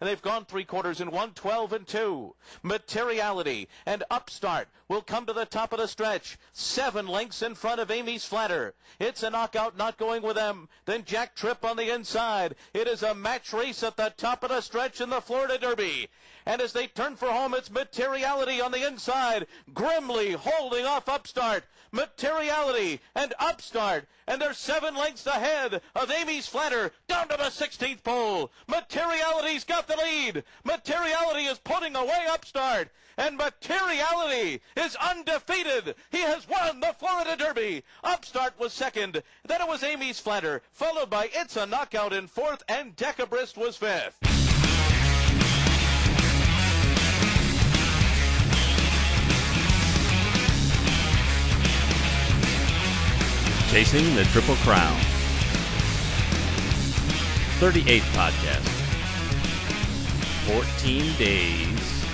and they've gone three quarters in one, 12 and two. Materiality and Upstart will come to the top of the stretch, seven lengths in front of Ami's Flatter. Itsaknockout, not going with them. Then Jack Trip on the inside. It is a match race at the top of the stretch in the Florida Derby. And as they turn for home, it's Materiality on the inside, grimly holding off Upstart. Materiality and Upstart, and they're seven lengths ahead of Ami's Flatter down to the 16th pole. Materiality's got the lead. Materiality is putting away Upstart, and Materiality is undefeated. He has won the Florida Derby. Upstart was second. Then it was Ami's Flatter, followed by Itsaknockout in fourth, and Dekabrist was fifth. Chasing the Triple Crown. 38th podcast. 14 days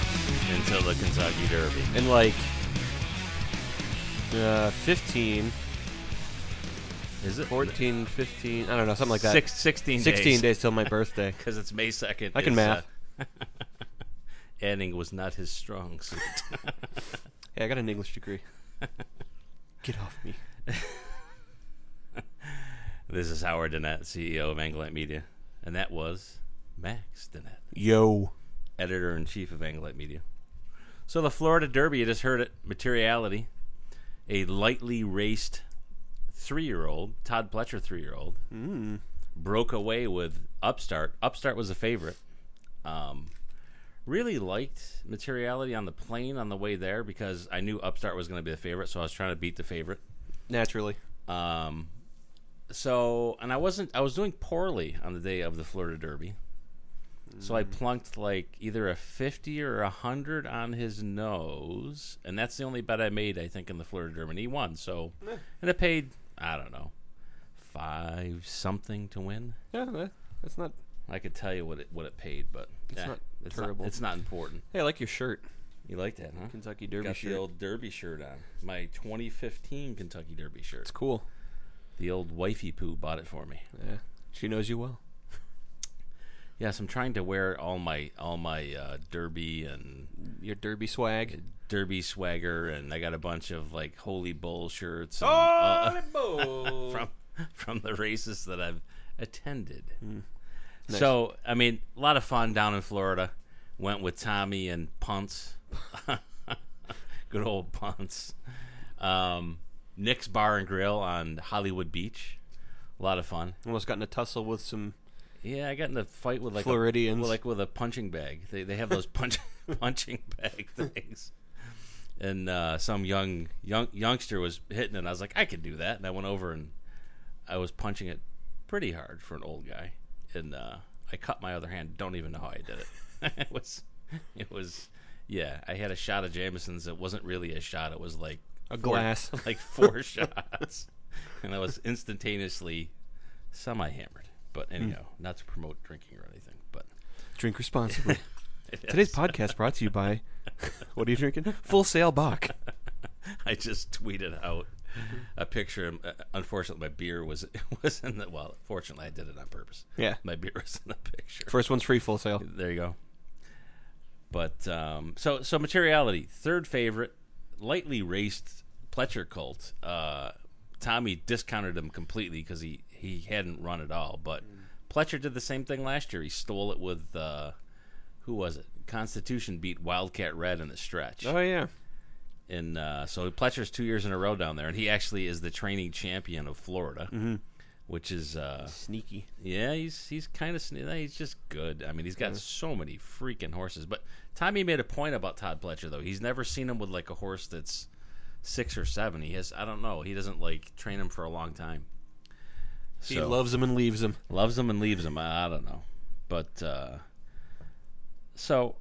until the Kentucky Derby. And like uh, 15, Is it 14, 15, I don't know, something like that. Six, 16 16 days till my birthday. Because it's May 2nd. I can is, math. Uh, adding was not his strong suit. hey, I got an English degree. Get off me. this is Howard Dennett, CEO of Anglet Media. And that was Max Dennett. Yo. editor in chief of Anglet Media. So the Florida Derby, you just heard it, materiality. A lightly raced three year old, Todd Pletcher three year old, broke away with Upstart. Upstart was a favorite. Um, really liked materiality on the plane on the way there because I knew Upstart was going to be the favorite, so I was trying to beat the favorite. Naturally. Um, so, and I wasn't, I was doing poorly on the day of the Florida Derby. So I plunked like either a 50 or a 100 on his nose. And that's the only bet I made, I think, in the Florida Derby. And he won. So, and it paid, I don't know, five something to win. Yeah, that's not. I could tell you what it, what it paid, but It's eh, not it's terrible. Not, it's not important. Hey, I like your shirt. You like that, huh? Kentucky Derby Got shirt. the old Derby shirt on. My 2015 Kentucky Derby shirt. It's cool. The old wifey poo bought it for me. Yeah. She knows you well. Yes, I'm trying to wear all my all my uh, derby and Your derby swag. derby swagger, and I got a bunch of like holy bull shirts and, Oh, uh, from from the races that I've attended. Hmm. Nice. So I mean, a lot of fun down in Florida. Went with Tommy and Punts, good old Punts. Um, Nick's Bar and Grill on Hollywood Beach, a lot of fun. Almost got in a tussle with some. Yeah, I got in a fight with like Floridians. a, with, like with a punching bag. They they have those punch punching bag things. And uh, some young young youngster was hitting it. and I was like, I could do that. And I went over and I was punching it pretty hard for an old guy. And uh, I cut my other hand. Don't even know how I did it. it was it was yeah. I had a shot of Jameson's. It wasn't really a shot. It was like A four- glass. like four shots, and I was instantaneously semi hammered. But anyhow, not to promote drinking or anything, but Drink responsibly. Today's podcast brought to you by. What are you drinking? Full Sail Bach. I just tweeted out a picture. uh, Unfortunately, my beer was was in the. Well, fortunately, I did it on purpose. Yeah. My beer was in the picture. First one's free, Full Sail. There you go. But um, so so materiality third favorite, lightly raced Pletcher Colt. Uh, Tommy discounted him completely because he he hadn't run at all. But Pletcher did the same thing last year. He stole it with uh, who was it? Constitution beat Wildcat Red in the stretch. Oh, yeah. And uh, so Pletcher's two years in a row down there, and he actually is the training champion of Florida, which is uh, Sneaky. yeah, he's he's kind of sneaky. he's just good. I mean, he's got so many freaking horses. But Tommy made a point about Todd Pletcher though. He's never seen him with like a horse that's six or seven. He has I don't know. He doesn't like train him for a long time. He So- loves him and leaves him. loves him and leaves him. I, I don't know, but uh, so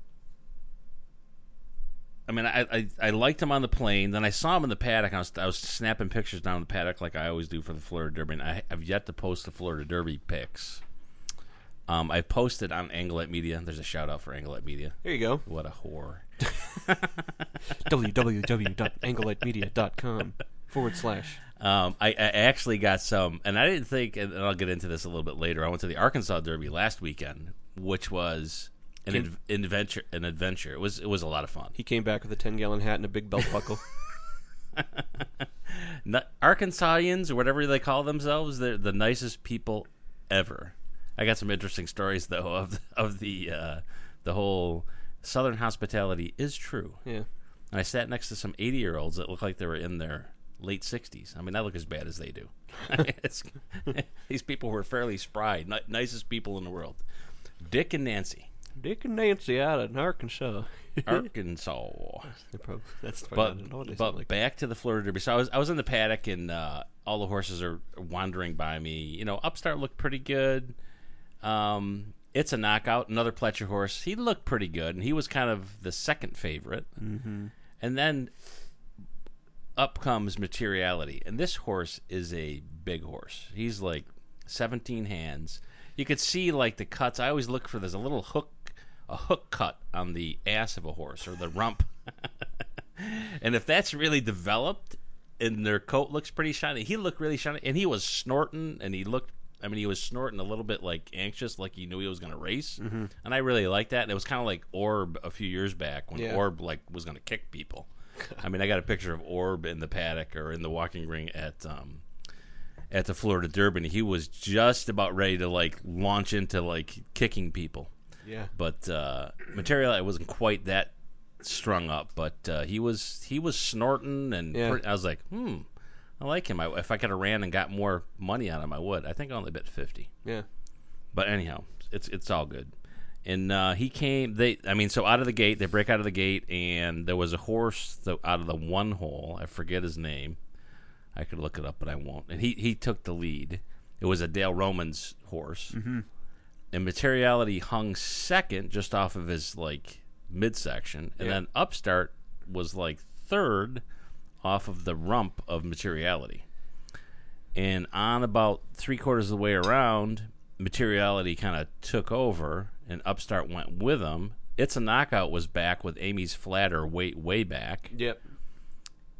I mean, I, I I liked him on the plane. Then I saw him in the paddock. I was I was snapping pictures down in the paddock like I always do for the Florida Derby. And I have yet to post the Florida Derby pics. Um, I posted on Anglet Media. There's a shout out for Anglet Media. There you go. What a whore! www.anglelightmedia.com forward slash. Um, I, I actually got some, and I didn't think, and I'll get into this a little bit later. I went to the Arkansas Derby last weekend, which was an ad- adventure. An adventure. It was it was a lot of fun. He came back with a ten gallon hat and a big belt buckle. Arkansasians or whatever they call themselves, they're the nicest people ever. I got some interesting stories though of of the uh, the whole Southern hospitality is true. yeah. And I sat next to some 80 year olds that looked like they were in their late 60s. I mean, I look as bad as they do. These people were fairly spry, ni- nicest people in the world. Dick and Nancy, Dick and Nancy out in Arkansas. Arkansas. They're That's probably but but like. back to the Florida Derby. So I was I was in the paddock and uh, all the horses are wandering by me. You know, Upstart looked pretty good. Um, Itsaknockout. Another Pletcher horse. He looked pretty good, and he was kind of the second favorite. Mm-hmm. And then up comes Materiality, and this horse is a big horse. He's like 17 hands. You could see like the cuts. I always look for there's a little hook, a hook cut on the ass of a horse or the rump. and if that's really developed and their coat looks pretty shiny, he looked really shiny and he was snorting and he looked I mean he was snorting a little bit like anxious like he knew he was going to race. Mm-hmm. And I really liked that and it was kind of like Orb a few years back when Yeah. Orb like was going to kick people. I mean I got a picture of Orb in the paddock or in the walking ring at um at the Florida Derby he was just about ready to like launch into like kicking people Yeah. but uh, material I wasn't quite that strung up but uh, he was he was snorting and Yeah. i was like hmm i like him I, if i could have ran and got more money on him i would i think i only bet 50 Yeah. but anyhow it's it's all good and uh, he came they i mean so out of the gate they break out of the gate and there was a horse that, out of the one hole i forget his name. I could look it up but i won't. And he he took the lead. It was a dale romans horse. Mm-hmm. and materiality hung second just off of his like midsection. And Yeah. then upstart was like third off of the rump of materiality. And on about three quarters of the way around materiality kind of took over and upstart went with him Itsaknockout was back with Ami's Flatter way way back Yep.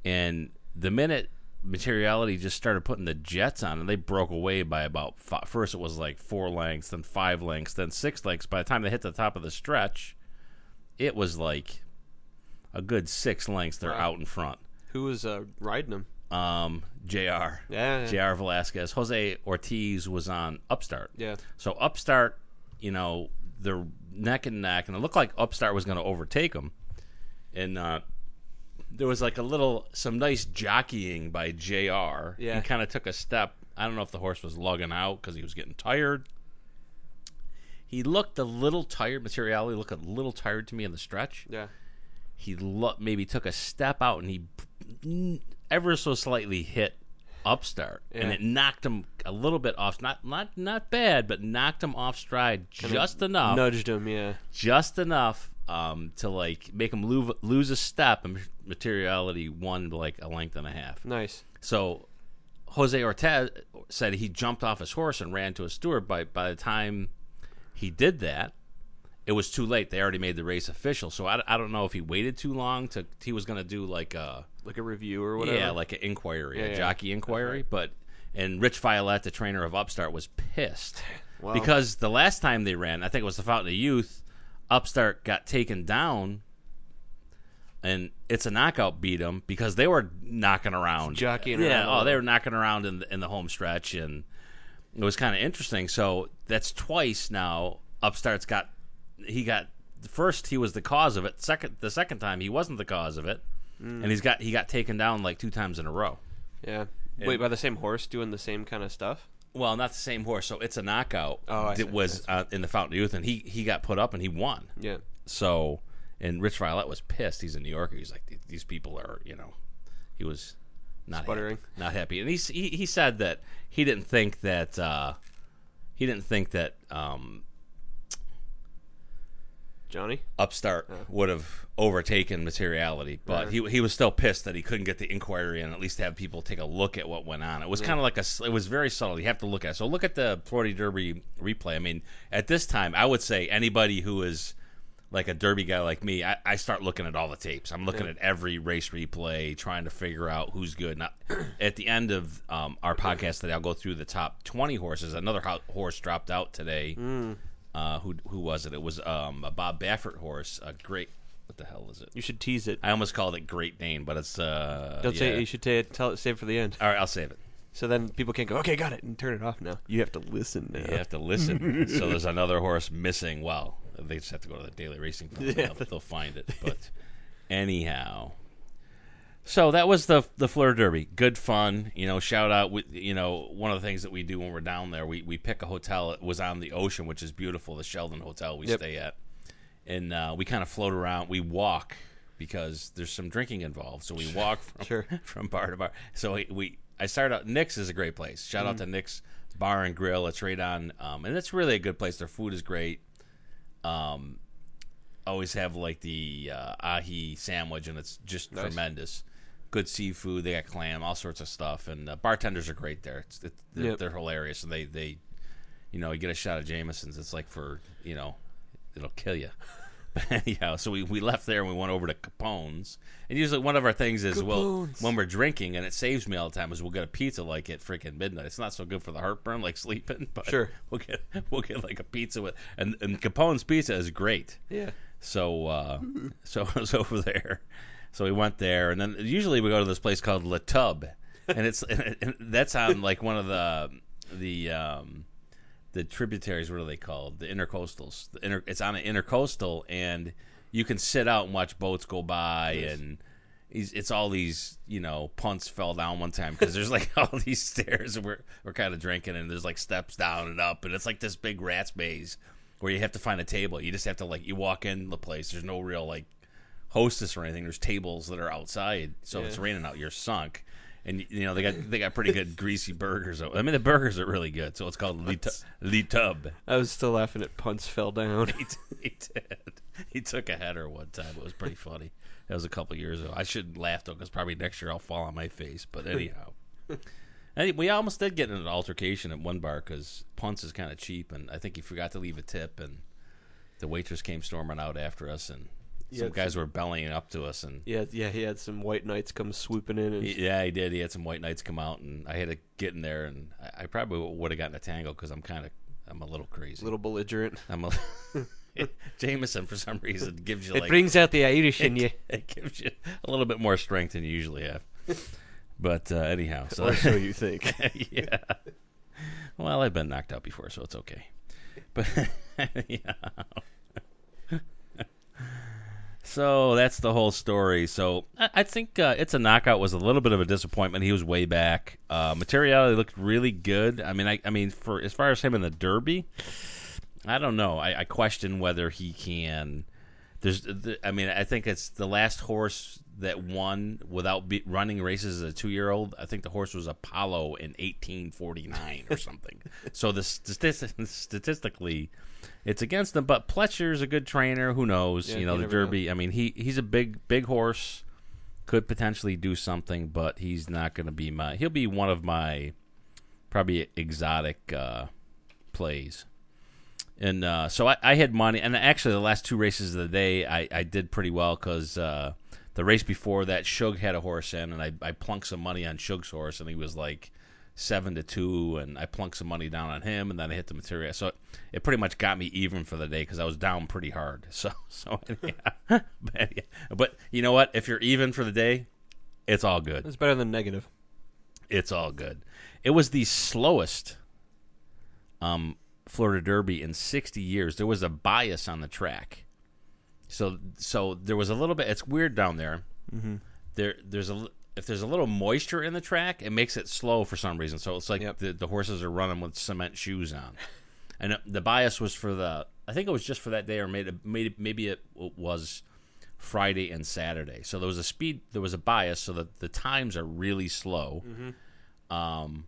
and the minute materiality just started putting the jets on and they broke away by about fi first it was like four lengths then five lengths then six lengths by the time they hit the top of the stretch it was like a good six lengths they're Wow. out in front Who was uh, riding them? um jr Yeah. Yeah. jr Velazquez jose ortiz was on upstart yeah. so Upstart, you know, they're neck and neck, and it looked like Upstart was going to overtake them. And uh, there was like a little, some nice jockeying by Jr. Yeah. He kind of took a step. I don't know if the horse was lugging out because he was getting tired. He looked a little tired. Materiality looked a little tired to me in the stretch. Yeah. He lo- maybe took a step out and he ever so slightly hit Upstart, and it knocked him a little bit off. Not not not bad, but knocked him off stride just enough, Nudged him. Yeah. just enough um, to like make him lose lose a step. And materiality won like a length and a half. Nice. So Jose Ortiz said he jumped off his horse and ran to a steward. By by the time he did that, it was too late. They already made the race official. So I, I don't know if he waited too long to. He was going to do like a Like a review or whatever. yeah, like an inquiry, Yeah, a yeah. jockey inquiry. right. But and Rick Violette, the trainer of Upstart, was pissed Wow. because the last time they ran, I think it was the Fountain of Youth. Upstart got taken down, and Itsaknockout beat them because they were knocking around, Jockeying yeah, around oh, they were knocking around in the, in the home stretch, and it was kind of interesting. So that's twice now. Upstart's got he got first he was the cause of it. Second, the second time he wasn't the cause of it, Mm. and he's got he got taken down like two times in a row. Yeah. And- Wait, by the same horse doing the same kind of stuff? Well, not the same horse. So Itsaknockout. Oh, I see, that was uh, in the Fountain of Youth, and he he got put up and he won. Yeah. So, and Rick Violette was pissed. He's a New Yorker. He's like, these people are, you know, he was not Sputtering. happy, not happy. And he he, he said that he didn't think that uh, he didn't think that um, Johnny? Upstart would have overtaken Materiality, but he he was still pissed that he couldn't get the inquiry and at least have people take a look at what went on. It was kind of like a it was very subtle. You have to look at it. So look at the Florida Derby replay. I mean, at this time, I would say anybody who is like a Derby guy like me, I, I start looking at all the tapes. I'm looking at every race replay, trying to figure out who's good. Now, at the end of um, our podcast today, I'll go through the top 20 horses. Another ho- horse dropped out today Uh, who who was it? It was um, a Bob Baffert horse. A great. What the hell is it? You should tease it. I almost called it Great Dane, but it's uh. Don't say yeah. it. You should say it, tell it, save it for the end. All right, I'll save it. So then people can't go, okay, got it, and turn it off now. You have to listen now. You have to listen. so there's another horse missing. Well, they just have to go to the Daily Racing Form. Yeah. They'll, they'll find it. But anyhow, so that was the the Fleur Derby. Good fun. You know, shout out. With, you know, one of the things that we do when we're down there, we we pick a hotel. It was on the ocean, which is beautiful. The Sheldon Hotel we Yep. stay at, and uh, we kind of float around. We walk because there's some drinking involved. So we walk from Sure. from bar to bar. So we, we I started out. Nick's is a great place. Shout out to Nick's Bar and Grill. It's right on, um, and it's really a good place. Their food is great. Um, always have like the uh, ahi sandwich, and it's just Nice. tremendous. Good seafood. They got clam, all sorts of stuff, and uh, bartenders are great there. It's, it, they're, Yep. they're hilarious, and they they, you know, you get a shot of Jameson's. It's like for you know, it'll kill you. Anyhow, so we, we left there and we went over to Capone's. And usually one of our things is well when we're drinking and it saves me all the time is we'll get a pizza like at freaking midnight. It's not so good for the heartburn like sleeping, but Sure. we'll get we'll get like a pizza with and, and Capone's pizza is great. Yeah. So uh, so I was over there. So we went there, and then usually we go to this place called Le Tub, and it's and that's on like one of the the um, the tributaries. What are they called? The intercoastals. The inter, it's on an intercoastal, and you can sit out and watch boats go by, and it's all these you know punts fell down one time because there's like all these stairs, and we're we're kind of drinking, and there's like steps down and up, and it's like this big rat's maze where you have to find a table. You just have to like you walk in the place. There's no real like hostess or anything. There's tables that are outside, so if it's raining out, you're sunk. And you know they got they got pretty good greasy burgers. I mean the burgers are really good. So it's called Lee, Tu- Le Tub. I was still laughing at punts fell down. He, t- he did. He took a header one time. It was pretty funny. That was a couple years ago. I shouldn't laugh though, because probably next year I'll fall on my face. But anyhow, we almost did get in an altercation at one bar because punts is kind of cheap, and I think he forgot to leave a tip, and the waitress came storming out after us, and some guys were bellying up to us, and Yeah, yeah, he had some white knights come swooping in, and he- yeah, he did. He had some white knights come out, and I had to get in there, and I, I probably would have gotten a tangle because I'm kind of I'm a little crazy. a little belligerent. I'm a Jameson for some reason gives you It like brings out the Irish in you. it gives you a little bit more strength than you usually have. But uh, anyhow, so or so you think. yeah. Well, I've been knocked out before, so it's okay. But yeah. So that's the whole story. So I, I think uh, Itsaknockout was a little bit of a disappointment. He was way back. Uh, materiality looked really good. I mean, I, I mean, for as far as him in the Derby, I don't know. I, I question whether he can. There's, the, I mean, I think it's the last horse that won without be, running races as a two-year-old. I think the horse was Apollo in 1849 or something. so the statistic, statistically, it's against them. But Pletcher's a good trainer. Who knows? Yeah, you know, you the know. Derby. I mean, he he's a big big horse. Could potentially do something, but he's not going to be my. He'll be one of my probably exotic uh, plays. And uh, so I, I had money, and actually the last two races of the day I, I did pretty well because uh, the race before that Shug had a horse in, and I, I plunked some money on Shug's horse, and he was like seven to two, and I plunked some money down on him, and then I hit the material. So it, it pretty much got me even for the day because I was down pretty hard. So so yeah. but, yeah. but you know what? If you're even for the day, it's all good It's better than negative. it's all good. It was the slowest um, Florida Derby in 60 years. There was a bias on the track, so so there was a little bit. It's weird down there. Mm-hmm. There there's a if there's a little moisture in the track, it makes it slow for some reason. So it's like Yep. the, the horses are running with cement shoes on, and uh, the bias was for the. I think it was just for that day, or maybe maybe maybe it was Friday and Saturday. So there was a speed, there was a bias, so that the times are really slow. Mm-hmm. Um,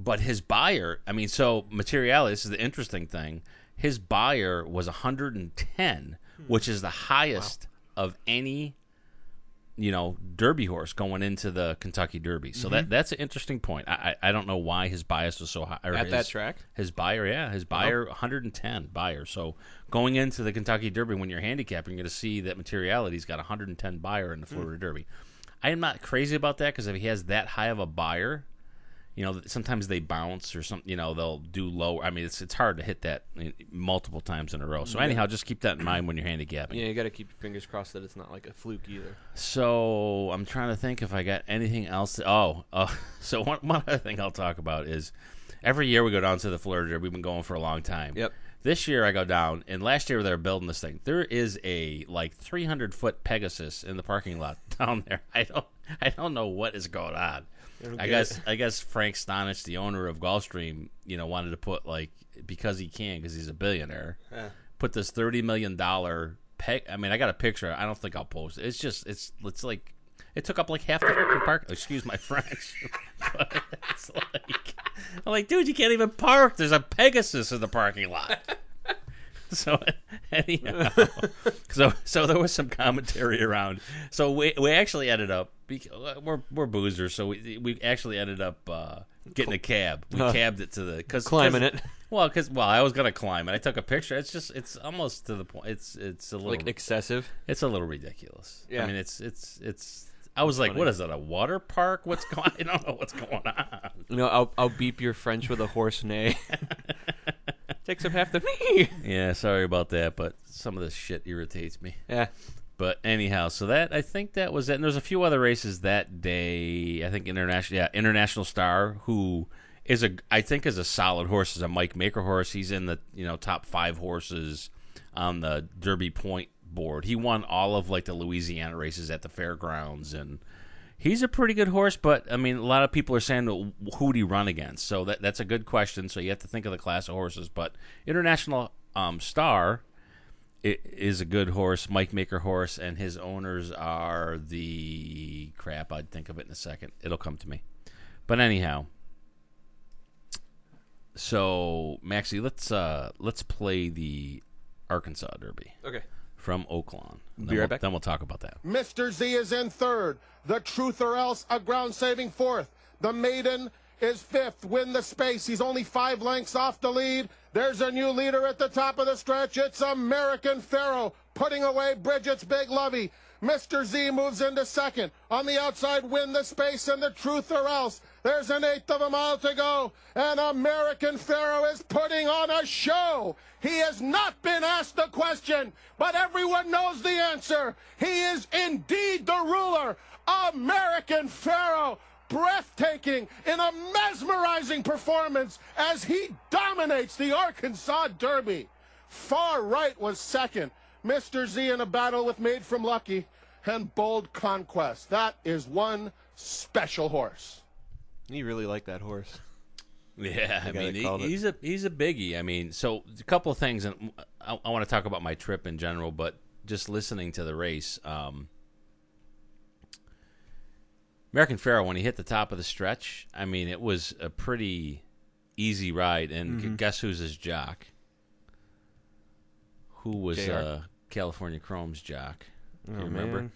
but his Beyer, I mean, so materiality. This is the interesting thing. His Beyer was 110, hmm. which is the highest of any, you know, Derby horse going into the Kentucky Derby. So that mm-hmm. that's an interesting point. I I, I don't know why his bias was so high. At his- that track? his Beyer, yeah, his oh. Beyer, 110 Beyer. So going into the Kentucky Derby, when you're handicapping, you're going to see that materiality's got 110 Beyer in the hmm. Florida Derby. I am not crazy about that because if he has that high of a Beyer, you know, sometimes they bounce or something. You know, they'll do low. I mean, it's it's hard to hit that uh, multiple times in a row. So anyhow, just keep that in mind when you're handicapping. Yeah, you got to keep your fingers crossed that it's not like a fluke either. So I'm trying to think if I got anything else. To, oh, uh, so one, one other thing I'll talk about is every year we go down to the Florida. We've been going for a long time. Yep. This year I go down, and last year they were building this thing. There is a like 300 foot Pegasus in the parking lot down there. I don't, I don't know what is going on. I guess, it. I guess Frank Stronach, the owner of Gulfstream, you know, wanted to put like because he can because he's a billionaire, Yeah. put this 30 million dollar peg. I mean, I got a picture. I don't think I'll post it. It's just, it's, it's like. It took up like half the fucking park. Excuse my French. it's like, I'm like, dude, you can't even park. There's a Pegasus in the parking lot. So anyhow, so so there was some commentary around. So we we actually ended up we're we're boozers, so we we actually ended up uh, getting a cab. We Huh. cabbed it to the cause, Climbing 'cause- it. Well, because well, I was gonna climb it. I took a picture. It's just it's almost to the point. It's it's a little Like excessive. it's a little ridiculous. Yeah. I mean, it's it's it's. I was like, funny. what is that? A water park? What's going? I don't know what's going on. You know, I'll I'll beep your French with a horse neigh. Takes up half the me. Yeah, sorry about that, but some of this shit irritates me. Yeah. But anyhow, so that I think that was it. And there's a few other races that day. I think international, yeah, International Star, who is a I think is a solid horse, is a Mike Maker horse. He's in the you know top five horses on the Derby Point board. He won all of like the Louisiana races at the fairgrounds, and he's a pretty good horse. But I mean, a lot of people are saying well, who'd he run against? So that that's a good question. So you have to think of the class of horses. But International um, Star i- is a good horse, Mike Maker horse, and his owners are the crap. I'd think of it in a second. It'll come to me. But anyhow, so Maxie, let's uh let's play the Arkansas Derby Okay. from Oaklawn. Then Be right we'll, back. Then we'll talk about that. Mr. Z is in third. The Truth or Else, a ground saving fourth. The Maiden is fifth. Win the space. He's only five lengths off the lead. There's a new leader at the top of the stretch. It's American Pharoah putting away Bridget's Big Luvy. Mr. Z moves into second. On the outside, win the space and the truth or else. There's an eighth of a mile to go. And American Pharoah is putting on a show. He has not been asked a question, but everyone knows the answer. He is indeed the ruler. American Pharoah breathtaking in a mesmerizing performance as he dominates the Arkansas Derby. Far right was second. Mr. Z in a battle with Madefromlucky and Bold Conquest. That is one special horse. You really like that horse. Yeah, I mean he, he's a he's a biggie. I mean, so a couple of things, and I, I want to talk about my trip in general, but just listening to the race, um, American Pharoah when he hit the top of the stretch, I mean, it was a pretty easy ride. And Mm-hmm. guess who's his jock? Who was uh, California Chrome's jock? Do you Oh, remember? man.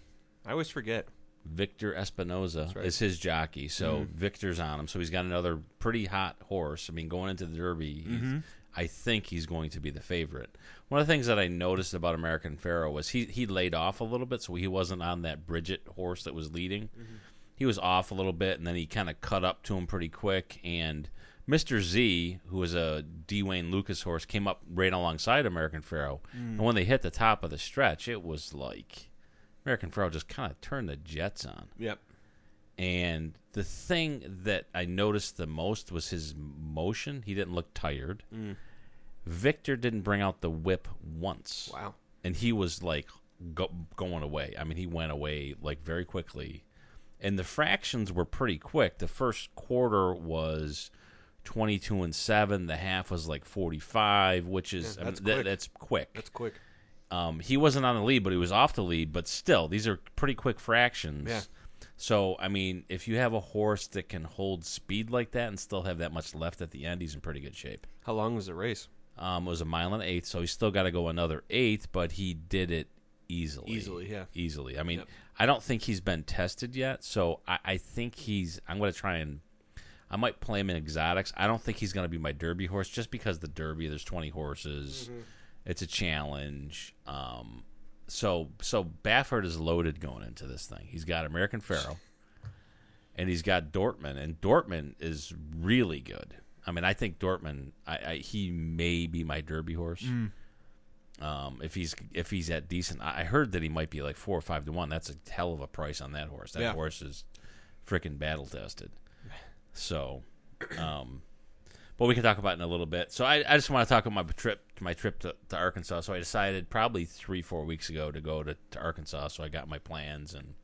I always forget. Victor Espinoza right. is his jockey. So Victor's on him. So he's got another pretty hot horse. I mean, going into the Derby, he's- I think he's going to be the favorite. One of the things that I noticed about American Pharoah was he he laid off a little bit, so he wasn't on that Bridget horse that was leading. He was off a little bit, and then he kind of cut up to him pretty quick. And Mr. Z, who was a D. Wayne Lukas horse, came up right alongside American Pharoah. And when they hit the top of the stretch, it was like American Pharoah just kind of turned the jets on. Yep. And the thing that I noticed the most was his motion. He didn't look tired. Mm. Victor didn't bring out the whip once. Wow. And he was like go, going away. I mean, he went away like very quickly. And the fractions were pretty quick. The first quarter was 22 and 7. The half was like 45, which is Yeah, I mean, that's that- quick. that's quick. That's quick. Um, he wasn't on the lead, but he was off the lead. But still, these are pretty quick fractions. Yeah. So, I mean, if you have a horse that can hold speed like that and still have that much left at the end, he's in pretty good shape. How long was the race? Um, it was a mile and eighth, so he's still got to go another eighth, but he did it easily. Easily, yeah. Easily. I mean, Yep. I don't think he's been tested yet, so I, I think he's. I'm going to try and. I might play him in exotics. I don't think he's going to be my Derby horse just because the Derby, there's 20 horses. Mm-hmm. It's a challenge. Um, so so Baffert is loaded going into this thing. He's got American Pharoah. and he's got Dortmund, and Dortmund is really good. I mean, I think Dortmund, I, I he may be my Derby horse. Um, if he's if he's at decent, I heard that he might be like four or five to one. That's a hell of a price on that horse. That Yeah. horse is freaking battle tested. So, um, but we can talk about it in a little bit. So I, I just want to talk about my trip my trip to, to Arkansas. So I decided probably three four weeks ago to go to, to Arkansas. So I got my plans and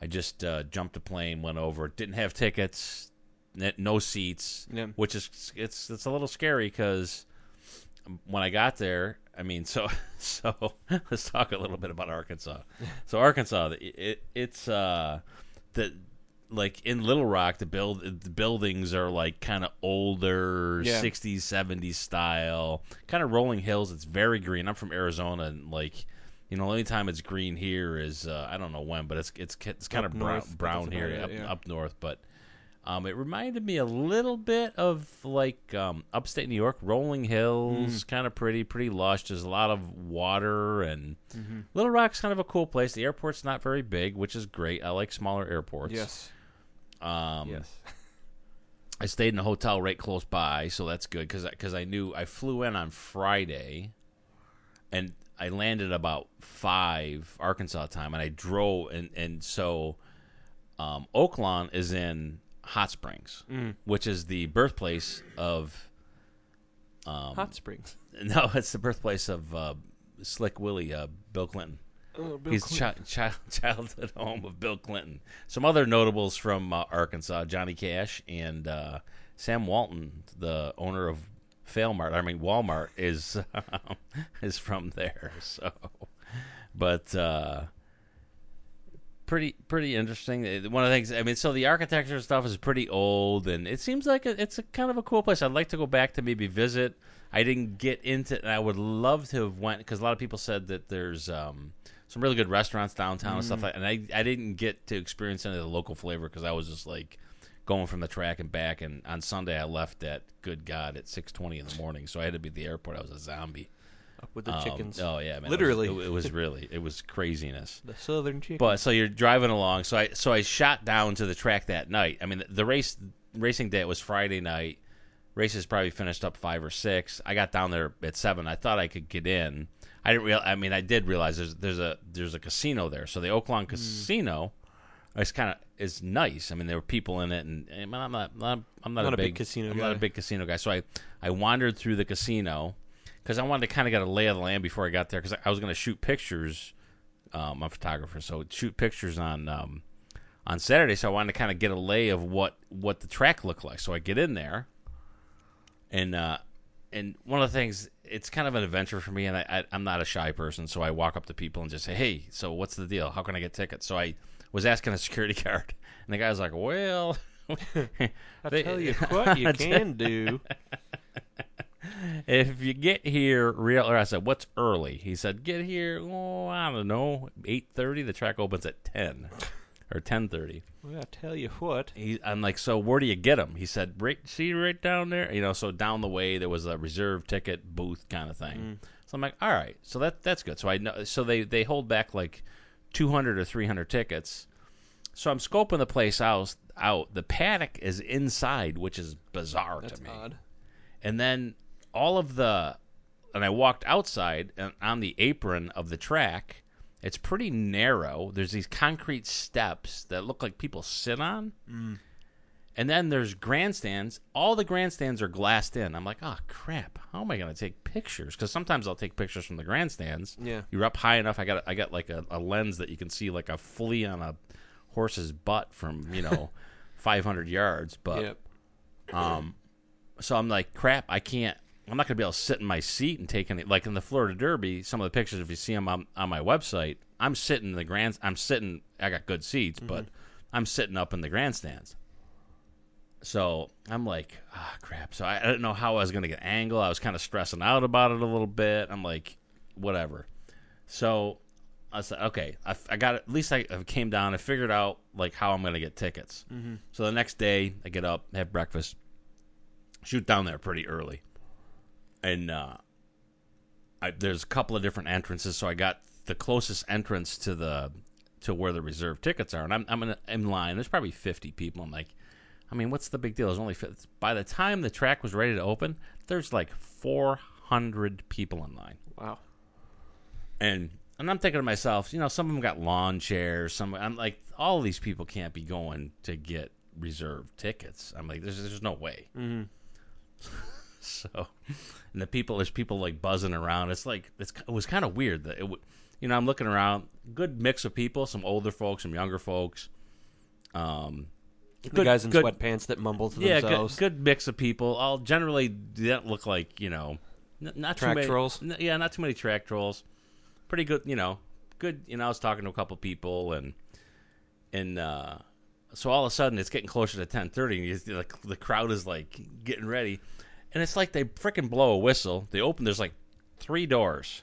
I just uh, jumped a plane, went over. Didn't have tickets, no seats, Yeah. which is it's it's a little scary because when I got there, I mean, so so let's talk a little bit about Arkansas. So Arkansas, it, it it's uh the like in Little Rock, the build the buildings are like kind of older, Yeah. '60s, '70s style, kind of rolling hills. It's very green. I'm from Arizona, and like. You know, the only time it's green here is uh, I don't know when, but it's it's it's kind Up of brown, north, brown here up, yeah. up north. But um, it reminded me a little bit of like um, upstate New York, rolling hills, Mm. kind of pretty, pretty lush. There's a lot of water, and Mm-hmm. Little Rock's kind of a cool place. The airport's not very big, which is great. I like smaller airports. Yes. Um, yes. I stayed in a hotel right close by, so that's good because because I knew I flew in on Friday, and I landed about five Arkansas time, and I drove and and so um, Oaklawn is in Hot Springs, which is the birthplace of um, Hot Springs. no, it's the birthplace of uh, Slick Willie, uh, Bill Clinton. Oh, Bill He's Clinton. chi- child childhood home of Bill Clinton. Some other notables from uh, Arkansas: Johnny Cash and uh, Sam Walton, the owner of Failmart. I mean Walmart is is from there. So, but uh, pretty pretty interesting. Uh, One of the things I mean, so the architecture stuff is pretty old, and it seems like a, it's a kind of a cool place. I'd like to go back to maybe visit. I didn't get into, and I would love to have went because a lot of people said that there's um, some really good restaurants downtown and stuff like. And I I didn't get to experience any of the local flavor because I was just like going from the track and back. And on Sunday I left at good God at six twenty in the morning, so I had to be at the airport. I was a zombie. With the Um, chickens. oh yeah, man. Literally. it was, it, was really it was craziness. The southern chicken. But so you're driving along. So I so I shot down to the track that night. I mean, the, the race racing day was Friday night. Races probably finished up five or six. I got down there at seven. I thought I could get in. I didn't real. I mean, I did realize there's there's a there's a casino there. So the Oaklawn Casino is kind of is nice. I mean, there were people in it, and, and I'm not I'm, I'm not, Not a a big big casino I'm not a big casino guy. So I I wandered through the casino because I wanted to kind of get a lay of the land before I got there because I, was going to shoot pictures. Um, I'm a photographer, so shoot pictures on um, on Saturday. So I wanted to kind of get a lay of what what the track looked like. So I get in there, and uh, and one of the things it's kind of an adventure for me, and I, I I'm not a shy person, so I walk up to people and just say, "Hey, so what's the deal? How can I get tickets?" So I was asking a security guard, and the guy was like, "Well." I tell you what you can do. If you get here real or I said, What's early? He said, Get here, oh, I don't know, eight thirty. The track opens at ten. Or ten thirty. Well, I tell you what. He, I'm like, so where do you get them? He said, right, see right down there, you know. So down the way there was a reserve ticket booth kind of thing. Mm. So I'm like, all right, so that that's good. So I know, so they they hold back like 200 or 300 tickets. So I'm scoping the place out. Out the paddock is inside, which is bizarre That's to me odd. and then all of the and I walked outside and on the apron of the track. It's pretty narrow. There's these concrete steps that look like people sit on. Mm. And then there's grandstands. All the grandstands are glassed in. I'm like, oh crap! How am I going to take pictures? Because sometimes I'll take pictures from the grandstands. Yeah. you're up high enough. I got I got like a, a lens that you can see like a flea on a horse's butt from you know 500 yards. But Yep. Um, so I'm like, crap, I can't. I'm not gonna be able to sit in my seat and take any. Like in the Florida Derby, some of the pictures, if you see them on, on my website, I'm sitting in the grand. I'm sitting. I got good seats, but I'm sitting up in the grandstands. So I'm like, ah, crap. So I, I didn't know how I was gonna get angle. I was kind of stressing out about it a little bit. I'm like, whatever. So I said, okay, I, I got at least I, came down. I figured out like how I'm gonna get tickets. So the next day, I get up, have breakfast, shoot down there pretty early, and uh, I, there's a couple of different entrances. So I got the closest entrance to the to where the reserve tickets are, and I'm I'm in, in line. There's probably 50 people. I'm like, I mean, what's the big deal? There's only 50. by the time the track was ready to open, there's like 400 people in line, Wow. and and I'm thinking to myself, you know, some of them got lawn chairs. Some I'm like, all of these people can't be going to get reserved tickets. I'm like, there's there's no way. So, and the people, there's people like buzzing around. It's like it's, it was kind of weird that it, you know, I'm looking around, good mix of people, some older folks, some younger folks. Um, The guys in sweatpants that mumble to yeah, good, themselves. good mix of people. All generally didn't look like you know, n- not too many, trolls? n- yeah, not too many track trolls. Pretty good, you know, good. You know, I was talking to a couple people and and uh, so all of a sudden it's getting closer to ten thirty, and you, like the crowd is like getting ready, and it's like they freaking blow a whistle. They open. There's like three doors.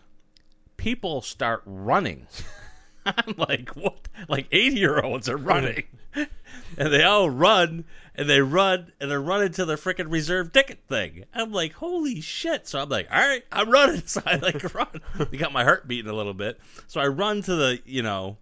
People start running. I'm like, what? Like 80 year olds are running. and they all run and they run and they're running to the freaking reserve ticket thing. I'm like, holy shit. So I'm like, all right, I'm running. So I like run. You got my heart beating a little bit. So I run to the, you know,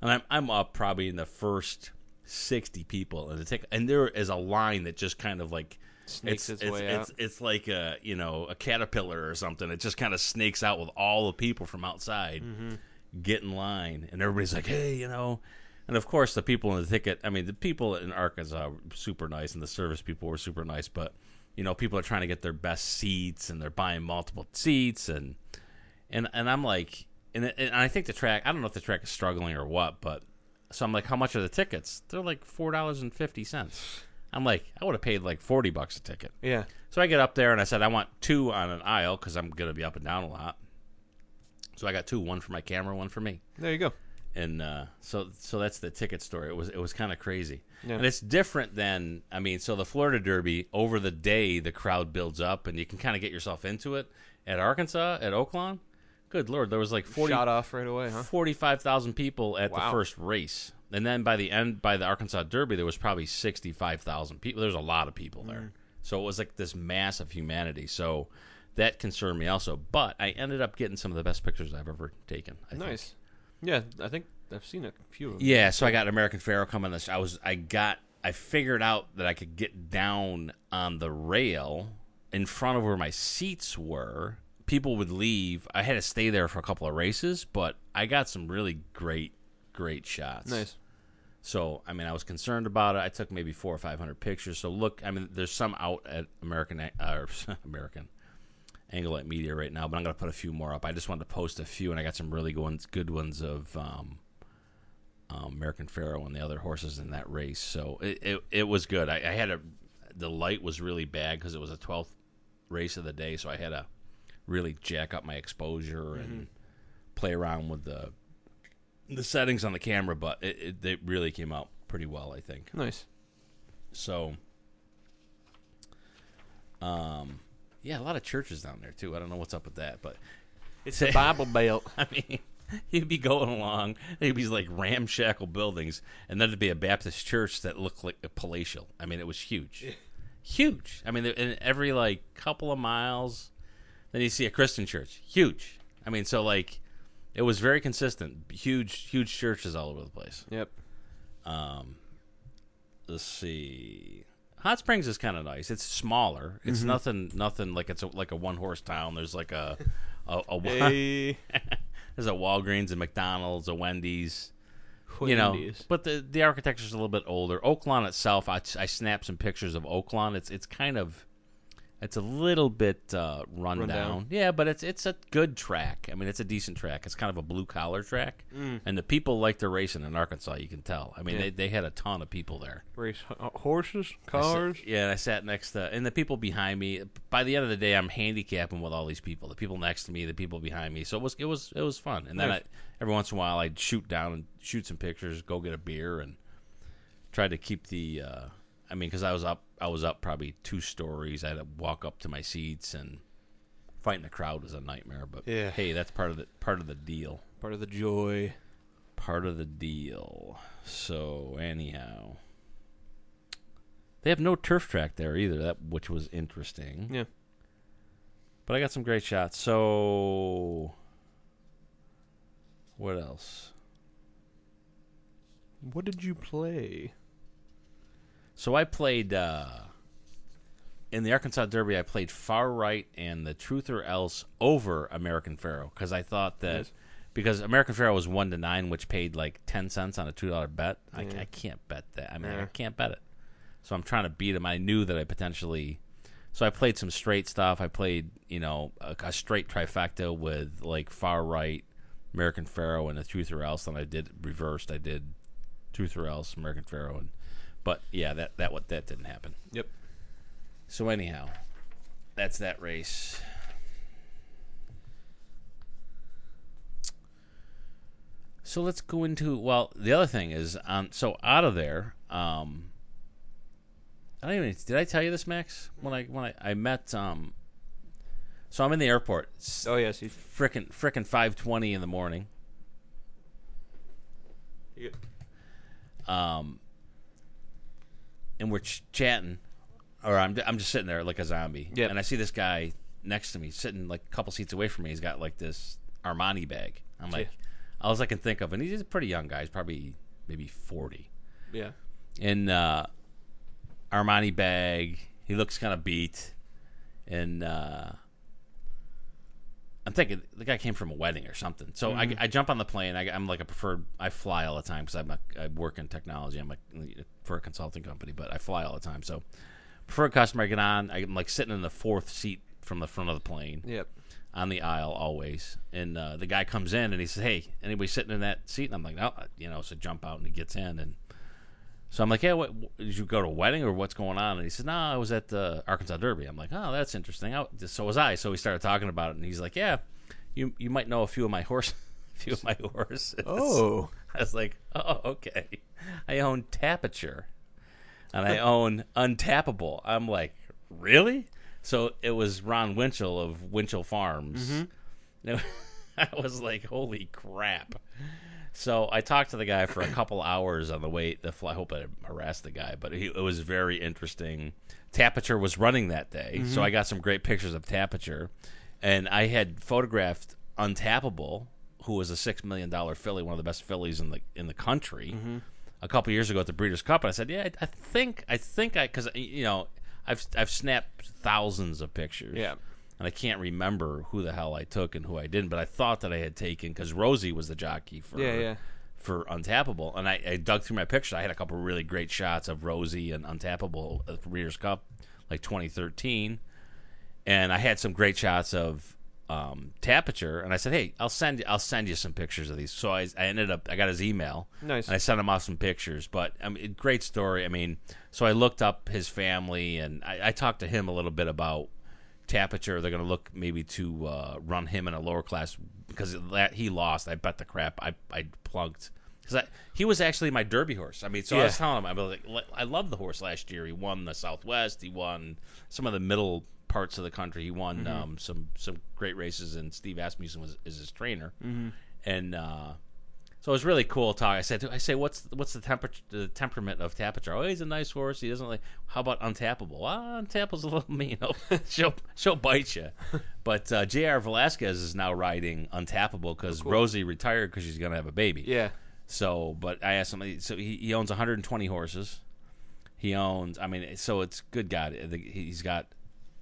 and I'm, I'm up probably in the first 60 people and the ticket. And there is a line that just kind of like, Snakes it's, its it's, way it's, out. it's like a you know a caterpillar or something. It just kind of snakes out with all the people from outside Mm-hmm. get in line, and everybody's like, "Hey, you know." And of course, the people in the ticket. I mean, the people in Arkansas were super nice, and the service people were super nice. But you know, people are trying to get their best seats, and they're buying multiple seats, and and and I'm like, and, and I think the track. I don't know if the track is struggling or what, but so I'm like, how much are the tickets? They're like four dollars and fifty cents. I'm like, I would have paid like forty bucks a ticket. Yeah. So I get up there and I said I want two on an aisle because I'm gonna be up and down a lot. So I got two, one for my camera, one for me, There you go. and uh, so so that's the ticket story. It was it was kind of crazy, Yeah. and it's different than I mean. So the Florida Derby over the day the crowd builds up and you can kind of get yourself into it. At Arkansas, at Oaklawn, good lord, there was like 40, Shot off right away, huh? 45,000 people at the first race. And then by the end, by the Arkansas Derby, there was probably 65,000 people. There's a lot of people there. Mm. So it was like this mass of humanity. So that concerned me also. But I ended up getting some of the best pictures I've ever taken. I think. Nice. Yeah, I think I've seen a few of them. Yeah, so I got American Pharoah coming. This I was I got I figured out that I could get down on the rail in front of where my seats were. People would leave. I had to stay there for a couple of races, but I got some really great great shots. Nice. So I mean, I was concerned about it. I took maybe four or five hundred pictures. So look, I mean, there's some out at American uh, American Angle at Media right now, but I'm gonna put a few more up. I just wanted to post a few, and I got some really good ones, good ones of um, um, American Pharoah and the other horses in that race. So it it, it was good. I, I had a the light was really bad because it was a 12th race of the day, so I had to really jack up my exposure and play around with the the settings on the camera. But it, it they really came out pretty well, I think. Nice. So, um, yeah, a lot of churches down there too. I don't know what's up with that, but It's a Bible Belt. I mean, you'd be going along, there'd be like ramshackle buildings, and then there'd be a Baptist church that looked like a palatial. I mean, it was huge, huge. I mean, in every like couple of miles, then you see a Christian church, huge. I mean, so like, it was very consistent. Huge, huge churches all over the place. Yep. Um, let's see. Hot Springs is kind of nice. It's smaller. It's nothing, nothing like it's a, like a one horse town. There's like a, a, a Hey. there's a Walgreens, and McDonald's, a Wendy's. Wendy's. You know, but the the architecture's a little bit older. Oaklawn itself, I, I snapped some pictures of Oaklawn. It's it's kind of it's a little bit uh, run, Run down. down. Yeah, but it's it's a good track. I mean, it's a decent track. It's kind of a blue collar track, and the people like to racing in Arkansas. You can tell. I mean, Yeah. they they had a ton of people there. Race ho- horses, I sat- cars. yeah, and I sat next to, and the people behind me. By the end of the day, I'm handicapping with all these people. The people next to me, the people behind me. So it was, it was, it was fun. And then I, every once in a while, I'd shoot down and shoot some pictures, go get a beer, and try to keep the. Uh, I mean, because I was up, I was up probably two stories. I had to walk up to my seats, and fighting the crowd was a nightmare. But Yeah. hey, that's part of the part of the deal. Part of the joy. Part of the deal. So anyhow. They have no turf track there either, that which was interesting. Yeah. But I got some great shots. So what else? What did you play? So I played uh, in the Arkansas Derby. I played far right and the Truth or Else over American Pharoah because I thought that Yes. because American Pharoah was one to nine, which paid like ten cents on a two dollar bet. I, I can't bet that. I mean, I can't bet it. So I'm trying to beat him. I knew that I potentially. So I played some straight stuff. I played, you know, a, a straight trifecta with like far right, American Pharoah, and the Truth or Else. Then I did reversed. I did Truth or Else, American Pharoah, and but yeah, that that what that didn't happen. Yep. So anyhow, that's that race. So let's go into well. The other thing is, um, so out of there, um, I don't even did I tell you this, Max? When I when I, I met, um, so I'm in the airport. It's Oh yes, frickin' frickin' five twenty in the morning. you um, and we're ch- chatting, or I'm I'm just sitting there like a zombie. Yep. And I see this guy next to me, sitting like a couple seats away from me. He's got like this Armani bag. I'm like, all I can think of, and he's a pretty young guy. He's probably maybe forty. yeah. And uh, Armani bag, he looks kind of beat, and uh, I'm thinking the guy came from a wedding or something. So I, I jump on the plane. I, I'm like a preferred. I fly all the time because I'm a, I work in technology. I'm a, for a consulting company, but I fly all the time. So preferred customer. I get on. I'm like sitting in the fourth seat from the front of the plane Yep. on the aisle always. And uh, the guy comes in and he says, "Hey, anybody sitting in that seat?" And I'm like, "No," you know. So jump out and he gets in and. So I'm like, yeah, what, did you go to a wedding or what's going on? And he said, no, I was at the Arkansas Derby. I'm like, oh, that's interesting. I, so was I. So we started talking about it, and he's like, yeah, you you might know a few of my horse, a few of my horses. Oh. I was like, oh, okay. I own Tapiture, and I own Untapable. I'm like, really? So it was Ron Winchell of Winchell Farms. Mm-hmm. I was like, holy crap. So I talked to the guy for a couple hours on the way. The fly. I hope I didn't harass the guy, but he, it was very interesting. Tapiture was running that day, so mm-hmm. I got some great pictures of Tapiture, and I had photographed Untapable, who was a six million dollar filly, one of the best fillies in the in the country, mm-hmm. a couple years ago at the Breeders' Cup. And I said, yeah, I, I think I think I because you know I've I've snapped thousands of pictures, Yeah. And I can't remember who the hell I took and who I didn't, but I thought that I had taken because Rosie was the jockey for Yeah, yeah. for Untapable, and I, I dug through my pictures. I had a couple really great shots of Rosie and Untapable at the Breeders' Cup, like 2013, and I had some great shots of um, Tapiture, and I said, "Hey, I'll send you, I'll send you some pictures of these." So I, I ended up, I got his email, Nice. and I sent him off some pictures. But I mean, great story. I mean, so I looked up his family, and I, I talked to him a little bit about Tapiture. They're going to look maybe to uh, run him in a lower class because that he lost. I bet the crap. I I plunked because he was actually my Derby horse. I mean, so I was telling him I was like, I love the horse last year. He won the Southwest. He won some of the middle parts of the country. He won um, some some great races, and Steve Asmussen was is his trainer. And uh, so it was really cool talk. I said, I say, what's what's the temper the temperament of Tapiture? Oh, he's a nice horse. He doesn't like. How about Untapable? Well, Untapable's a little mean. she'll she'll bite you. But uh, J.R. Velazquez is now riding Untapable because Rosie retired because she's gonna have a baby. Yeah. So, but I asked him. So he, he owns 120 horses. He owns. I mean, so it's good God. He's got.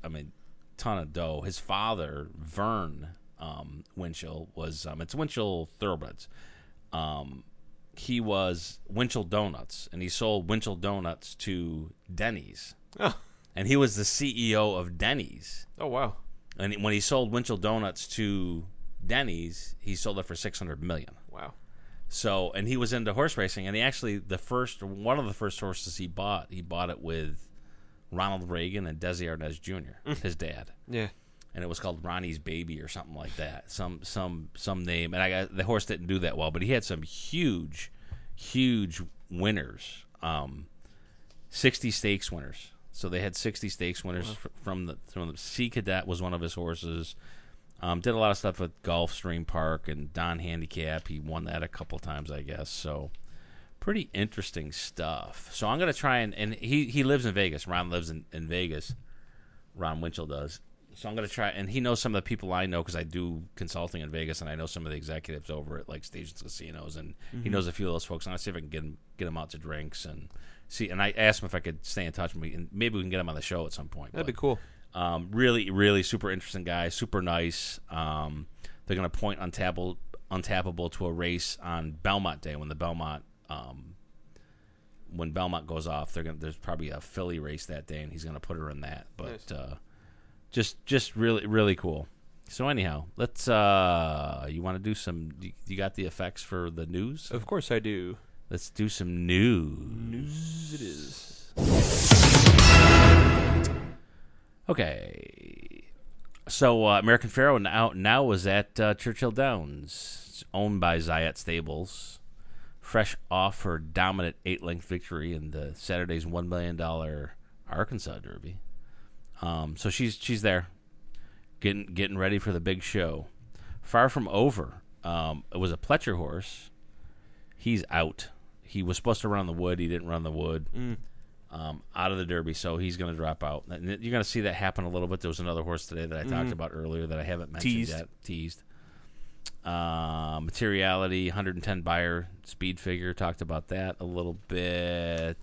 I mean, ton of dough. His father, Vern um, Winchell, was. Um, it's Winchell Thoroughbreds. Um, he was Winchell Donuts, and he sold Winchell Donuts to Denny's. Oh. And he was the CEO of Denny's. Oh wow. And when he sold Winchell Donuts to Denny's, he sold it for 600 million. Wow. So, and he was into horse racing, and he actually the first one of the first horses he bought, he bought it with Ronald Reagan and Desi Arnaz Jr., his dad, Yeah. And it was called Ronnie's Baby or something like that, some some some name. And I got the horse didn't do that well, but he had some huge, huge winners, um, sixty stakes winners. So they had sixty stakes winners fr- from the from the Sea Cadet was one of his horses. Um, did a lot of stuff with Gulfstream Park and Donn Handicap. He won that a couple times, I guess. So pretty interesting stuff. So I'm gonna try and and he he lives in Vegas. Ron lives in, in Vegas. Ron Winchell does. So I'm gonna try, and he knows some of the people I know because I do consulting in Vegas, and I know some of the executives over at like Stations Casinos, and he knows a few of those folks. And I'll see if I can get him get him out to drinks and see. And I asked him if I could stay in touch with me, and maybe we can get him on the show at some point. That'd be cool. Um, really, really super interesting guy, super nice. Um, they're gonna point untapable untapable to a race on Belmont Day when the Belmont um, when Belmont goes off. They're gonna there's probably a Philly race that day, and he's gonna put her in that. But Nice. uh, just just really really cool. So anyhow, let's. uh You want to do some? You, you got the effects for the news? Of course I do. Let's do some news. News it is. Okay. So uh, American Pharoah now now was at uh, Churchill Downs, it's owned by Zayat Stables, fresh off her dominant eight length victory in the Saturday's one million dollar Arkansas Derby. Um, so she's she's there, getting getting ready for the big show. Far from over. Um, it was a Pletcher horse. He's out. He was supposed to run the wood. He didn't run the wood um, out of the Derby, so he's going to drop out. And you're going to see that happen a little bit. There was another horse today that I talked about earlier that I haven't mentioned Teased. yet. Teased. Uh, materiality, 110 Beyer speed figure. Talked about that a little bit.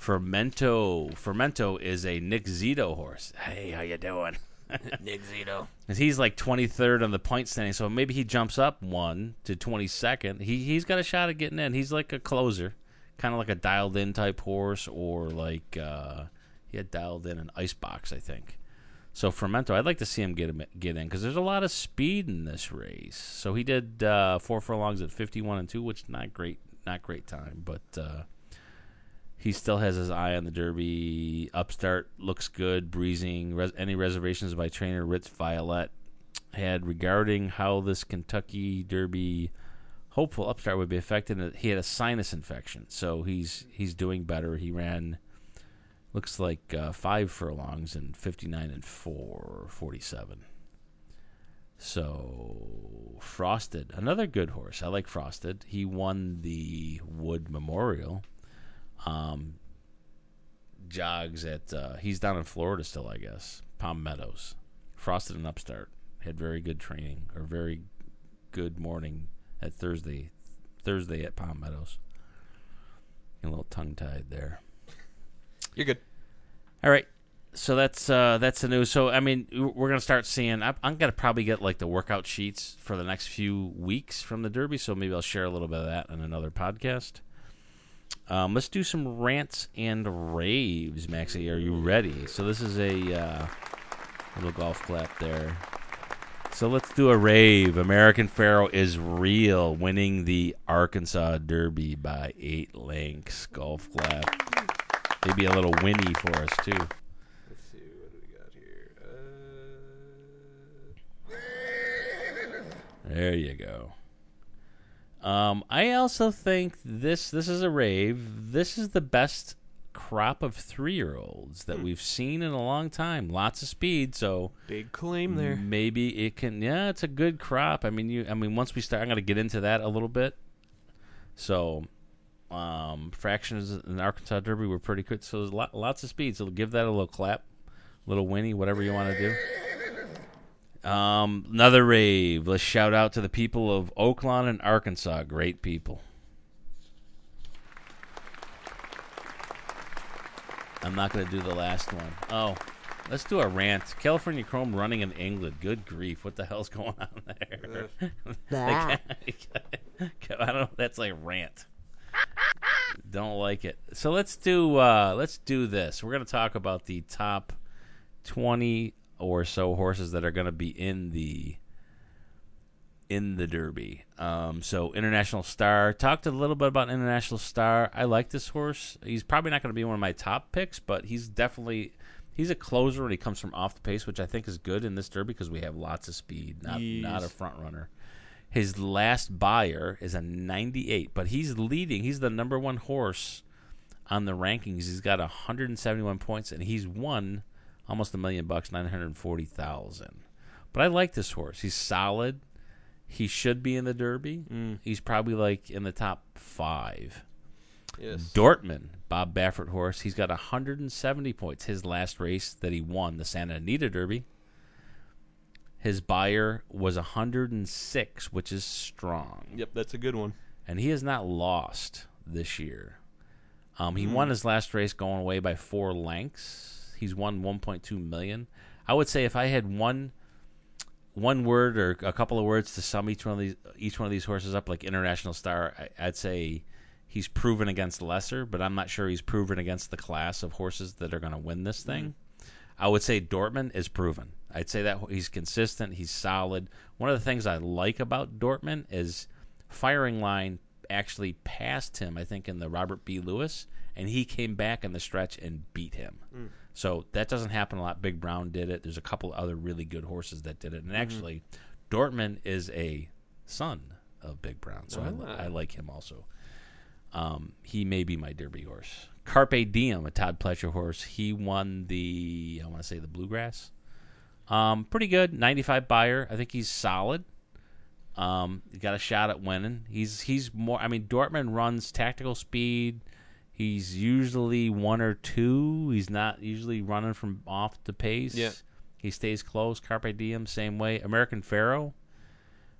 Fermento. Fermento is a Nick Zito horse. Hey, how you doing? Nick Zito. he's like 23rd on the point standing, so maybe he jumps up one to 22nd. He he's got a shot at getting in. He's like a closer, kind of like a dialed in type horse, or like uh, he had dialed in an icebox, I think. So Fermento, I'd like to see him get him get in because there's a lot of speed in this race. So he did uh, four furlongs at 51 and two, which not great, not great time, but. Uh, he still has his eye on the Derby. Upstart looks good, breezing. Res- any reservations by trainer Rick Violette had regarding how this Kentucky Derby hopeful Upstart would be affected. He had a sinus infection, so he's he's doing better. He ran looks like uh, five furlongs and fifty nine and four forty seven. So Frosted, another good horse. I like Frosted. He won the Wood Memorial um, jogs at uh, he's down in Florida still, I guess. Palm Meadows, Frosted and Upstart had very good training or very good morning at Thursday, Thursday at Palm Meadows. A little tongue tied there. You're good. All right. So that's uh, that's the news. So I mean, we're gonna start seeing. I'm, I'm gonna probably get like the workout sheets for the next few weeks from the Derby. So maybe I'll share a little bit of that in another podcast. Um, let's do some rants and raves, Maxie. Are you ready? So this is a uh, little golf clap there. So let's do a rave. American Pharoah is real, winning the Arkansas Derby by eight lengths. Golf clap. Maybe a little Winnie for us too. Let's see what do we got here. Uh, There you go. Um, I also think this this is a rave. This is the best crop of three year olds that we've seen in a long time. Lots of speed, so big claim there. maybe it can. Yeah, it's a good crop. I mean, you. I mean, once we start, I'm gonna get into that a little bit. So, um, fractions in the Arkansas Derby were pretty good. So there's lot, lots of speed. So give that a little clap, little whinny, whatever you want to do. Um, another rave. Let's shout out to the people of Oaklawn and Arkansas. Great people. I'm not going to do the last one. Oh, let's do a rant. California Chrome running in England. Good grief. What the hell's going on there? Like, I don't know. That's like rant. Don't like it. So let's do uh let's do this. We're going to talk about the top 20 or so horses that are going to be in the in the Derby. Um, so International Star. Talked a little bit about International Star. I like this horse. He's probably not going to be one of my top picks, but he's definitely he's a closer and he comes from off the pace, which I think is good in this Derby because we have lots of speed, not not a front runner. His last Beyer is a 98, but he's leading. He's the number one horse on the rankings. He's got 171 points, and he's won almost a million bucks, 940,000. But I like this horse. He's solid. He should be in the Derby. He's probably like in the top five. Yes. Dortmund, Bob Baffert horse. He's got 170 points. His last race that he won, the Santa Anita Derby. His Beyer was 106, which is strong. Yep, that's a good one. And he has not lost this year. Um, he won his last race going away by four lengths. He's won 1.2 million. I would say if I had one one word or a couple of words to sum each one of these each one of these horses up, like international star, I, I'd say he's proven against lesser, but I'm not sure he's proven against the class of horses that are going to win this thing. Mm-hmm. I would say Dortmund is proven. I'd say that he's consistent, he's solid. One of the things I like about Dortmund is firing line actually passed him, I think, in the Robert B. Lewis, and he came back in the stretch and beat him. Mm. So that doesn't happen a lot. Big Brown did it. There's a couple other really good horses that did it, and actually, Dortmund is a son of Big Brown, so I, Ah. I like him also. Um, he may be my Derby horse. Carpe Diem, a Todd Pletcher horse. He won the I want to say the Bluegrass. Um, pretty good. 95 Beyer. I think he's solid. Um, he got a shot at winning. He's he's more. I mean, Dortmund runs tactical speed. He's usually one or two. He's not usually running from off the pace. Yeah. He stays close. Carpe Diem, same way. American Pharoah,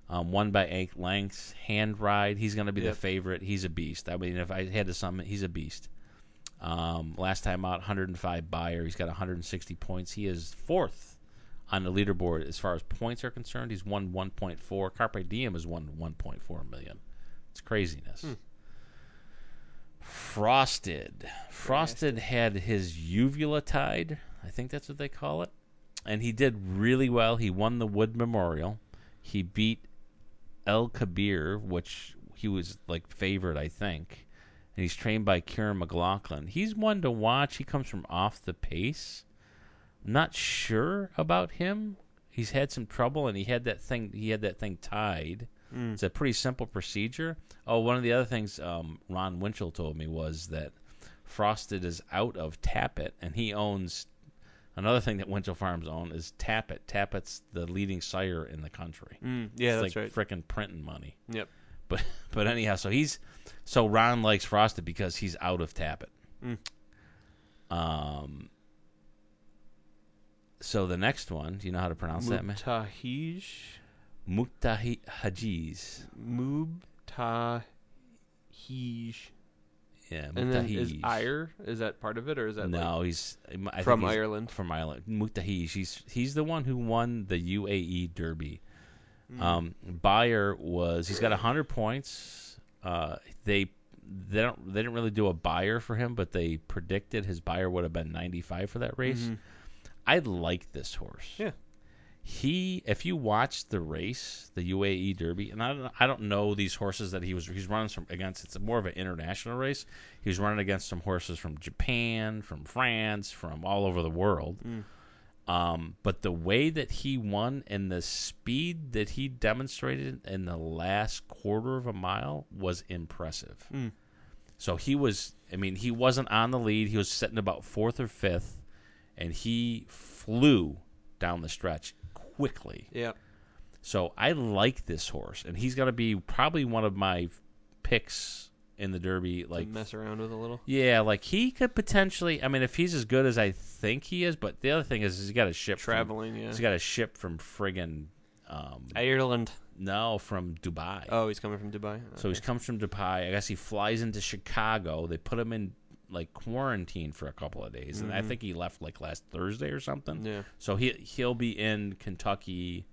um, won by eight lengths. Hand ride. He's going to be Yep. the favorite. He's a beast. I mean, if I had to sum it, he's a beast. Um, last time out, 105 Beyer. He's got 160 points. He is fourth on the leaderboard as far as points are concerned. He's won 1.4. Carpe Diem has won 1.4 million. It's craziness. Frosted. Frosted had his uvula tied. I think that's what they call it. And he did really well. He won the Wood Memorial. He beat El Kabir, which he was like favorite, I think. And he's trained by Kiaran McLaughlin. He's one to watch. He comes from off the pace. I'm not sure about him. He's had some trouble, and he had that thing. He had that thing tied. It's a pretty simple procedure. Oh, one of the other things um, Ron Winchell told me was that Frosted is out of Tapit, and he owns another thing that Winchell Farms own is Tapit. Tapit's the leading sire in the country. Mm, yeah, it's that's like right. frickin' printing money. Yep. But but anyhow, so he's so Ron likes Frosted because he's out of Tapit. Mm. Um. So the next one, do you know how to pronounce that, man? Muktahi Hajiz. Mubtahij. Yeah, And then is. Ire, is that part of it, or is that like No, he's I think from he's Ireland? From Ireland, Muktahij. He's he's the one who won the UAE Derby. Um, Beyer was he's got hundred points. Uh, they they don't they didn't really do a Beyer for him, but they predicted his Beyer would have been ninety five for that race. I like this horse. Yeah. He, if you watch the race, the UAE Derby, and I don't, I don't know these horses that he was he's running some against. It's more of an international race. He was running against some horses from Japan, from France, from all over the world. Um, but the way that he won and the speed that he demonstrated in the last quarter of a mile was impressive. So he was, I mean, he wasn't on the lead. He was sitting about fourth or fifth, and he flew down the stretch quickly. Yeah. So I like this horse, and he's going to be probably one of my picks in the Derby. Like Like, mess around with a little. yeah, like he could potentially. I mean, if he's as good as I think he is, but the other thing is, he's got a ship from- Traveling, yeah. He's got a ship from friggin' um, Ireland. no, from Dubai. Oh, he's coming from Dubai. So he comes from Dubai. I guess he flies into Chicago. They put him in like quarantine for a couple of days, and I think he left like last Thursday or something. Mm-hmm. Yeah. So he he'll be in Kentucky,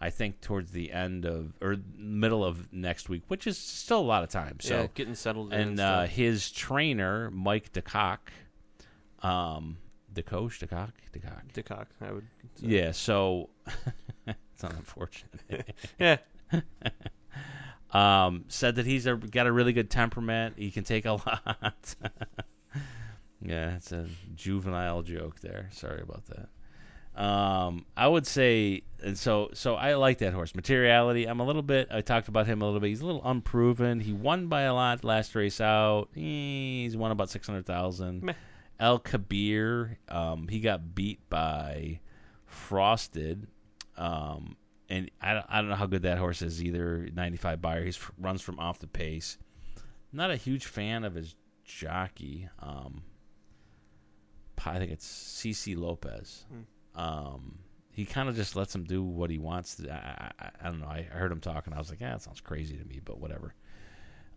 I think towards the end of or middle of next week, which is still a lot of time. So yeah, getting settled in and and uh, his trainer Mike de Kock, um, DeCoche de Kock DeCock. de Kock, I would. say. Yeah. So it's unfortunate. Yeah. um, said that he's a, got a really good temperament. He can take a lot. yeah, it's a juvenile joke there. Sorry about that. Um, I would say, and so so I like that horse. Materiality. I'm a little bit. I talked about him a little bit. He's a little unproven. He won by a lot last race out. He's won about six hundred thousand. El Kabir. Um, he got beat by Frosted. Um, and I don't, I don't know how good that horse is either. 95 Beyer. He runs from off the pace. Not a huge fan of his jockey. Um, I think it's CC Lopez. Um, he kind of just lets him do what he wants to. I, I, I don't know. I heard him talking. I was like, yeah, that sounds crazy to me, but whatever.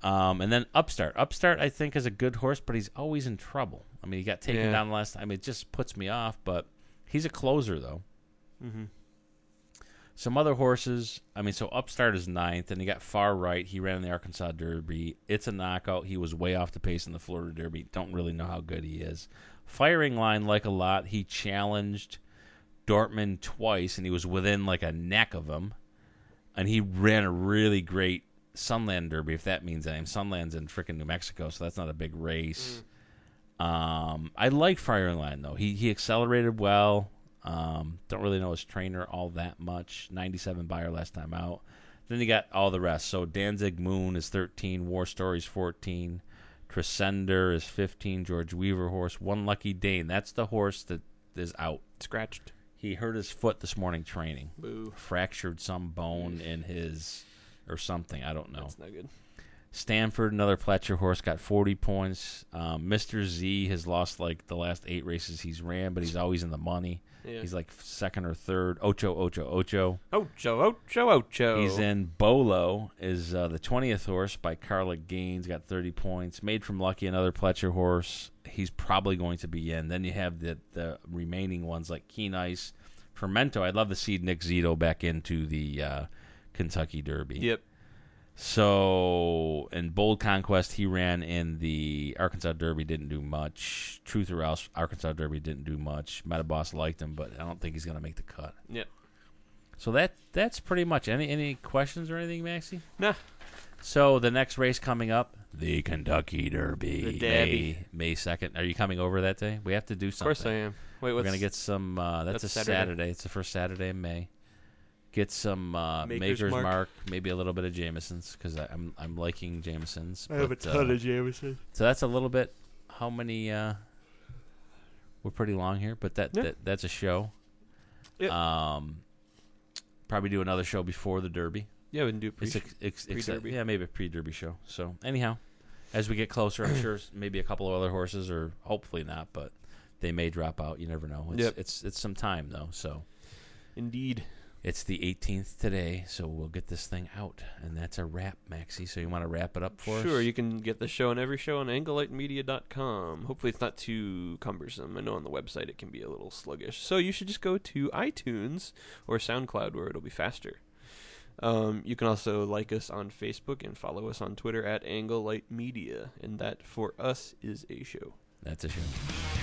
Um, and then Upstart. Upstart, I think, is a good horse, but he's always in trouble. I mean, he got taken Yeah. down last time. I mean it just puts me off, but he's a closer, though. Mm-hmm. Some other horses. I mean, so Upstart is ninth, and he got far right. He ran in the Arkansas Derby. Itsaknockout. He was way off the pace in the Florida Derby. Don't really know how good he is. Firing line, like a lot. He challenged Dortmund twice, and he was within like a neck of him. And he ran a really great Sunland Derby, if that means anything. Sunland's in freaking New Mexico, so that's not a big race. Um, I like Firing Line though. He he accelerated well. Um, don't really know his trainer all that much. 97 Beyer last time out. Then you got all the rest. So Danzig Moon is 13, War Stories 14, Tencendur is 15, George Weaver horse, One Lucky Dane. That's the horse that is out. Scratched. He hurt his foot this morning training. Boo. Fractured some bone in his or something. I don't know. That's not good. Stanford, another Pletcher horse, got 40 points. Um, Mr. Z has lost like the last eight races he's ran, but he's always in the money. Yeah. He's like second or third. Ocho, Ocho, Ocho. Ocho, Ocho, Ocho. He's in Bolo, is uh, the 20th horse by Carla Gaines, got 30 points. Madefromlucky, another Pletcher horse. He's probably going to be in. Then you have the, the remaining ones like Keen Ice, Fermento. I'd love to see Nick Zito back into the uh, Kentucky Derby. Yep. So in Bold Conquest, he ran in the Arkansas Derby, didn't do much. Truth or Else, Arkansas Derby didn't do much. Metaboss liked him, but I don't think he's going to make the cut. Yep. So that that's pretty much. Any any questions or anything, Maxie? Nah. So the next race coming up, the Kentucky Derby, The Derby. May second. Are you coming over that day? We have to do something. Of course I am. Wait, We're gonna get some. Uh, that's, that's a Saturday. Saturday. It's the first Saturday in May. Get some uh, Maker's Maker's, Mark. Mark. maybe a little bit of Jameson's because I'm I'm liking Jameson's. I have a but, ton uh, of Jameson. So that's a little bit. How many? Uh, we're pretty long here, but that, Yeah. that that's a show. Yep. Um, probably do another show before the Derby. Yeah, we can do pre- It's, ex- ex- ex- pre-Derby. yeah, maybe a pre-Derby show. So anyhow, as we get closer, I'm sure s- maybe a couple of other horses, or hopefully not, but they may drop out. You never know. It's, Yep. it's it's some time though. So Indeed. It's the 18th today, so we'll get this thing out, and that's a wrap, Maxie. So you want to wrap it up for us? Sure, you can get the show and every show on anglelightmedia.com. Hopefully, it's not too cumbersome. I know on the website it can be a little sluggish. So, you should just go to iTunes or SoundCloud where it'll be faster. Um, you can also like us on Facebook and follow us on Twitter at Angle Light Media. And that, for us, is a show. That's a show.